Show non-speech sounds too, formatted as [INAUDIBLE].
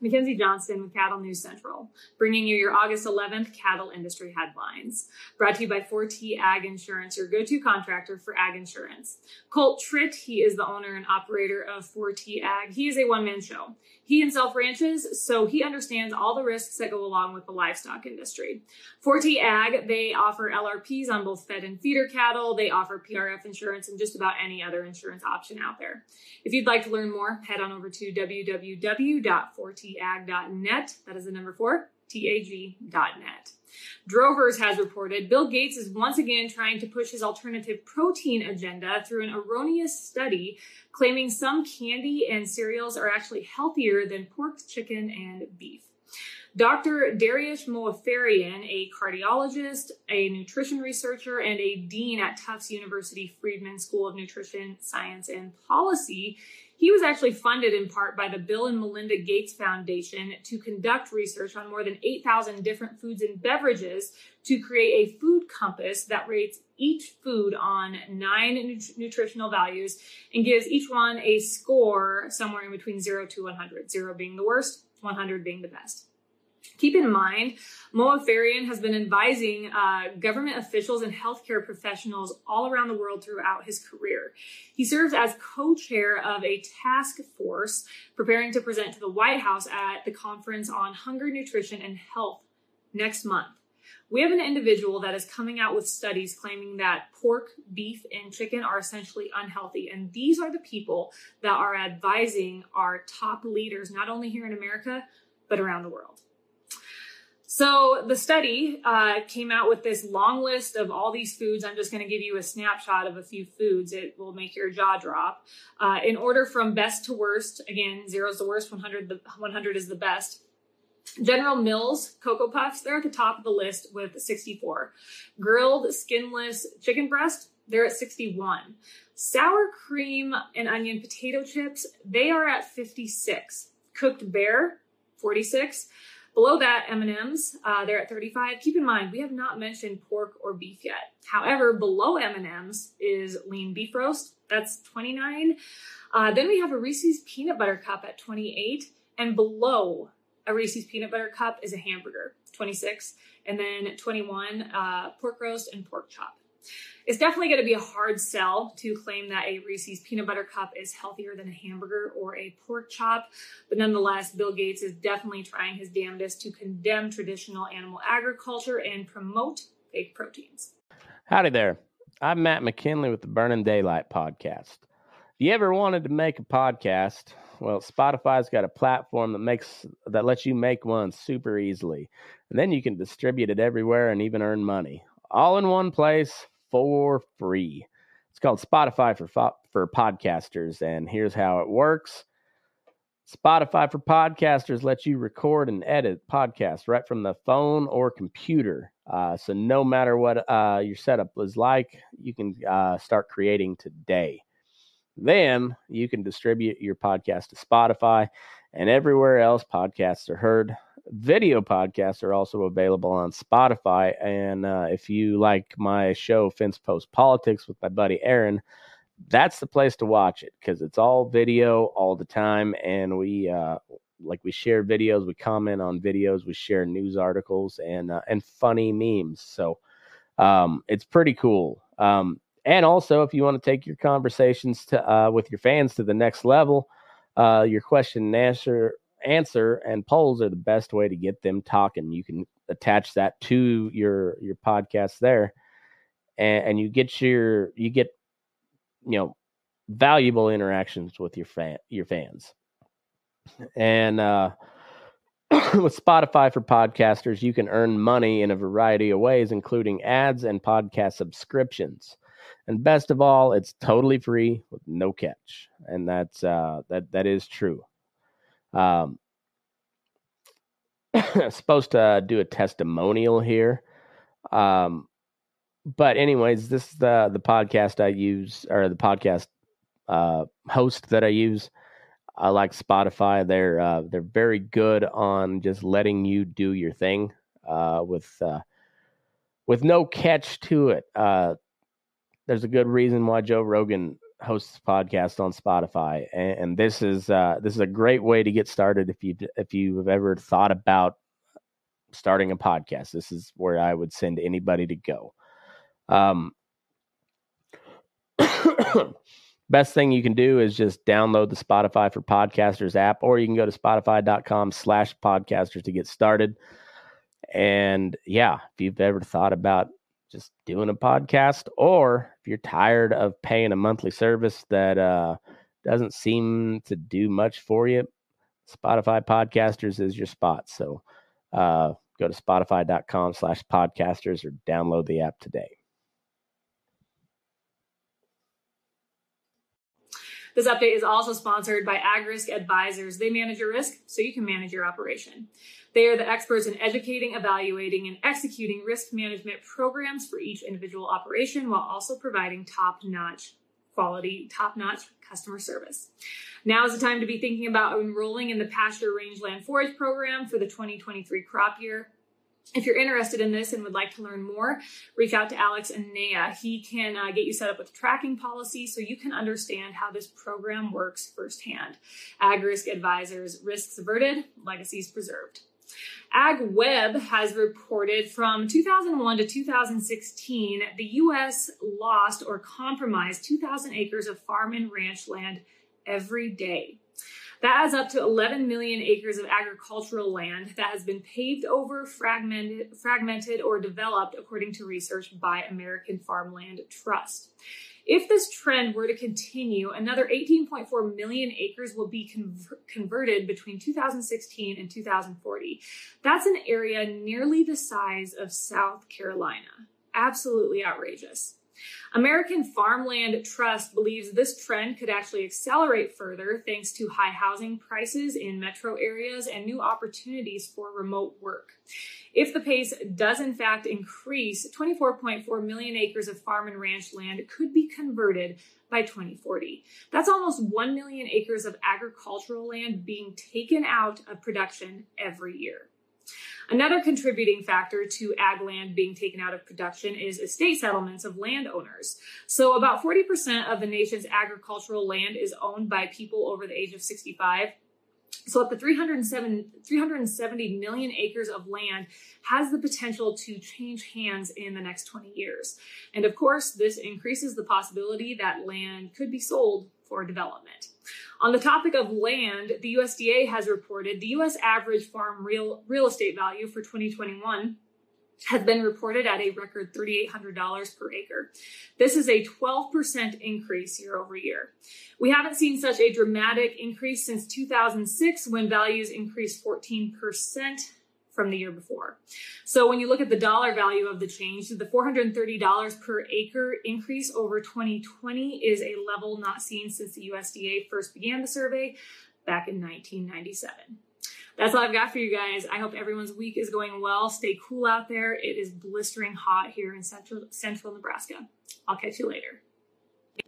Mackenzie Johnston with Cattle News Central, bringing you your August 11th cattle industry headlines. Brought to you by 4T Ag Insurance, your go to contractor for ag insurance. Colt Tritt, he is the owner and operator of 4T Ag. He is a one man show. He himself ranches, so he understands all the risks that go along with the livestock industry. 4T Ag, they offer LRPs on both fed and feeder cattle. They offer PRF insurance and just about any other insurance option out there. If you'd like to learn more, head on over to www.4tag.net. That is the number four, T-A-G.net. Drovers has reported Bill Gates is once again trying to push his alternative protein agenda through an erroneous study claiming some candy and cereals are actually healthier than pork, chicken, and beef. Dr. Dariush Mozaffarian, a cardiologist, a nutrition researcher, and a dean at Tufts University Friedman School of Nutrition, Science, and Policy, he was actually funded in part by the Bill and Melinda Gates Foundation to conduct research on more than 8,000 different foods and beverages to create a food compass that rates each food on nine nut- nutritional values and gives each one a score somewhere in between 0 to 100, 0 being the worst, 100 being the best. Keep in mind, Mozaffarian has been advising uh, government officials and healthcare professionals all around the world throughout his career. He serves as co-chair of a task force preparing to present to the White House at the Conference on Hunger, Nutrition, and Health next month. We have an individual that is coming out with studies claiming that pork, beef, and chicken are essentially unhealthy. And these are the people that are advising our top leaders, not only here in America, but around the world. So the study uh, came out with this long list of all these foods. I'm just going to give you a snapshot of a few foods. It will make your jaw drop. Uh, in order from best to worst, again, zero is the worst, 100, the 100 is the best. General Mills Cocoa Puffs, they're at the top of the list with 64. Grilled skinless chicken breast, they're at 61. Sour cream and onion potato chips, they are at 56. Cooked bear, 46. Below that, M&Ms, uh, they're at 35. Keep in mind, we have not mentioned pork or beef yet. However, below M&Ms is lean beef roast. That's 29. Uh, then we have a Reese's peanut butter cup at 28. And below a Reese's peanut butter cup is a hamburger, 26. And then 21, uh, pork roast and pork chop. It's definitely going to be a hard sell to claim that a Reese's peanut butter cup is healthier than a hamburger or a pork chop, but nonetheless, Bill Gates is definitely trying his damnedest to condemn traditional animal agriculture and promote fake proteins. Howdy there. I'm Matt McKinley with the Burning Daylight podcast. If you ever wanted to make a podcast, well, Spotify's got a platform that makes that lets you make one super easily. And then you can distribute it everywhere and even earn money. All in one place for free. It's called Spotify for for podcasters, and here's how it works. Spotify for podcasters lets you record and edit podcasts right from the phone or computer. Uh, so no matter what uh, your setup is like, you can uh, start creating today. Then you can distribute your podcast to Spotify and everywhere else podcasts are heard video podcasts are also available on Spotify. And uh, if you like my show, Fence Post Politics, with my buddy Aaron, that's the place to watch it because it's all video all the time. And we, uh, like, we share videos, we comment on videos, we share news articles and, uh, and funny memes. So um, it's pretty cool. Um, and also, if you want to take your conversations to, uh, with your fans to the next level, uh, your question and answer answer and polls are the best way to get them talking. You can attach that to your your podcast there, and, and you get your you get you know valuable interactions with your fan your fans. And uh, [CLEARS THROAT] with Spotify for podcasters, you can earn money in a variety of ways, including ads and podcast subscriptions. And best of all, it's totally free with no catch, and that's uh, that that is true. Um, [LAUGHS] supposed to do a testimonial here. Um, but anyways, this is the the podcast I use or the podcast uh, host that I use. I like Spotify. They're uh, they're very good on just letting you do your thing uh, with uh, with no catch to it. Uh, there's a good reason why Joe Rogan hosts podcast on Spotify, and, and this is uh, this is a great way to get started if you if you've ever thought about starting a podcast. This is where I would send anybody to go. Um, [COUGHS] best thing you can do is just download the Spotify for Podcasters app, or you can go to spotify.com slash podcasters to get started. And yeah, if you've ever thought about just doing a podcast, or if you're tired of paying a monthly service that uh, doesn't seem to do much for you, Spotify Podcasters is your spot. So uh, go to spotify.com slash podcasters or download the app today. This update is also sponsored by AgRisk Advisors. They manage your risk so you can manage your operation. They are the experts in educating, evaluating, and executing risk management programs for each individual operation while also providing top notch quality, top notch customer service. Now is the time to be thinking about enrolling in the pasture rangeland forage program for the 2023 crop year. If you're interested in this and would like to learn more, reach out to Alex and Naya. He can uh, get you set up with tracking policy so you can understand how this program works firsthand. Ag Risk Advisors, risks averted, legacies preserved. AgWeb has reported from 2001 to 2016, the U.S. lost or compromised 2,000 acres of farm and ranch land every day. That adds up to 11 million acres of agricultural land that has been paved over, fragmented, fragmented, or developed, according to research by American Farmland Trust. If this trend were to continue, another 18.4 million acres will be converted between 2016 and 2040. That's an area nearly the size of South Carolina. Absolutely outrageous. American Farmland Trust believes this trend could actually accelerate further thanks to high housing prices in metro areas and new opportunities for remote work. If the pace does in fact increase, 24.4 million acres of farm and ranch land could be converted by 2040. That's almost 1 million acres of agricultural land being taken out of production every year. Another contributing factor to ag land being taken out of production is estate settlements of landowners. So about 40% of the nation's agricultural land is owned by people over the age of 65. So up to 370 million acres of land has the potential to change hands in the next 20 years. And of course, this increases the possibility that land could be sold for development. On the topic of land, the USDA has reported the US average farm real, real estate value for 2021 has been reported at a record $3,800 per acre. This is a 12% increase year over year. We haven't seen such a dramatic increase since 2006 when values increased 14% from the year before. So when you look at the dollar value of the change, the $430 per acre increase over 2020 is a level not seen since the USDA first began the survey back in 1997. That's all I've got for you guys. I hope everyone's week is going well. Stay cool out there. It is blistering hot here in central central Nebraska. I'll catch you later.